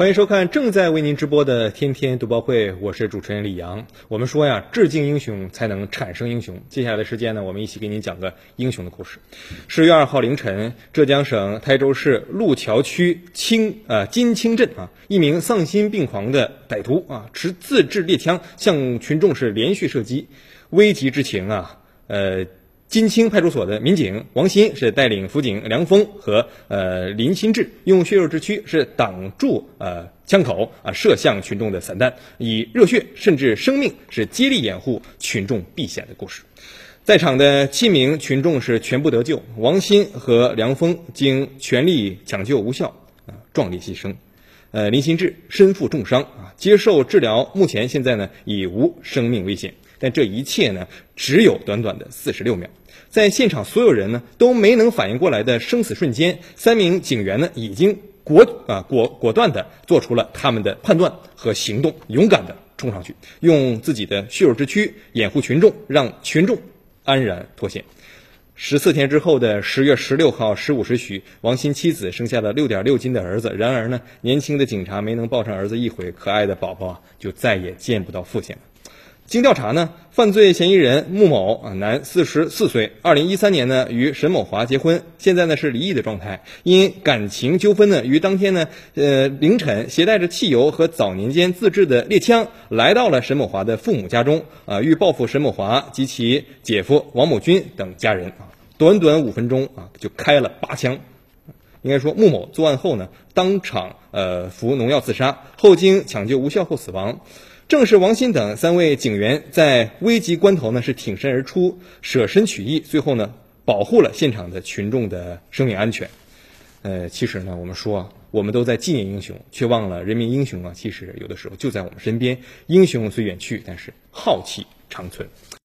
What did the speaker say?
欢迎收看正在为您直播的《天天读报会》，我是主持人李阳。我们说呀，致敬英雄才能产生英雄。接下来的时间呢，我们一起给您讲个英雄的故事。十月二号凌晨，浙江省台州市路桥区青呃金青镇啊，一名丧心病狂的歹徒啊，持自制猎枪向群众是连续射击，危急之情啊，呃。金青派出所的民警王鑫是带领辅警梁峰和呃林新志，用血肉之躯是挡住呃枪口啊射向群众的散弹，以热血甚至生命是接力掩护群众避险的故事。在场的七名群众是全部得救，王鑫和梁峰经全力抢救无效啊壮烈牺牲，呃林新志身负重伤啊接受治疗，目前现在呢已无生命危险。但这一切呢，只有短短的四十六秒，在现场所有人呢都没能反应过来的生死瞬间，三名警员呢已经果啊果果断的做出了他们的判断和行动，勇敢的冲上去，用自己的血肉之躯掩护群众，让群众安然脱险。十四天之后的十月十六号十五时许，王鑫妻子生下了六点六斤的儿子。然而呢，年轻的警察没能抱上儿子一回，可爱的宝宝就再也见不到父亲了。经调查呢，犯罪嫌疑人穆某啊，男，四十四岁，二零一三年呢与沈某华结婚，现在呢是离异的状态。因感情纠纷呢，于当天呢，呃凌晨携带着汽油和早年间自制的猎枪，来到了沈某华的父母家中啊，欲报复沈某华及其姐夫王某军等家人啊。短短五分钟啊，就开了八枪。应该说，穆某作案后呢，当场呃服农药自杀，后经抢救无效后死亡。正是王鑫等三位警员在危急关头呢，是挺身而出，舍身取义，最后呢，保护了现场的群众的生命安全。呃，其实呢，我们说啊，我们都在纪念英雄，却忘了人民英雄啊，其实有的时候就在我们身边。英雄虽远去，但是浩气长存。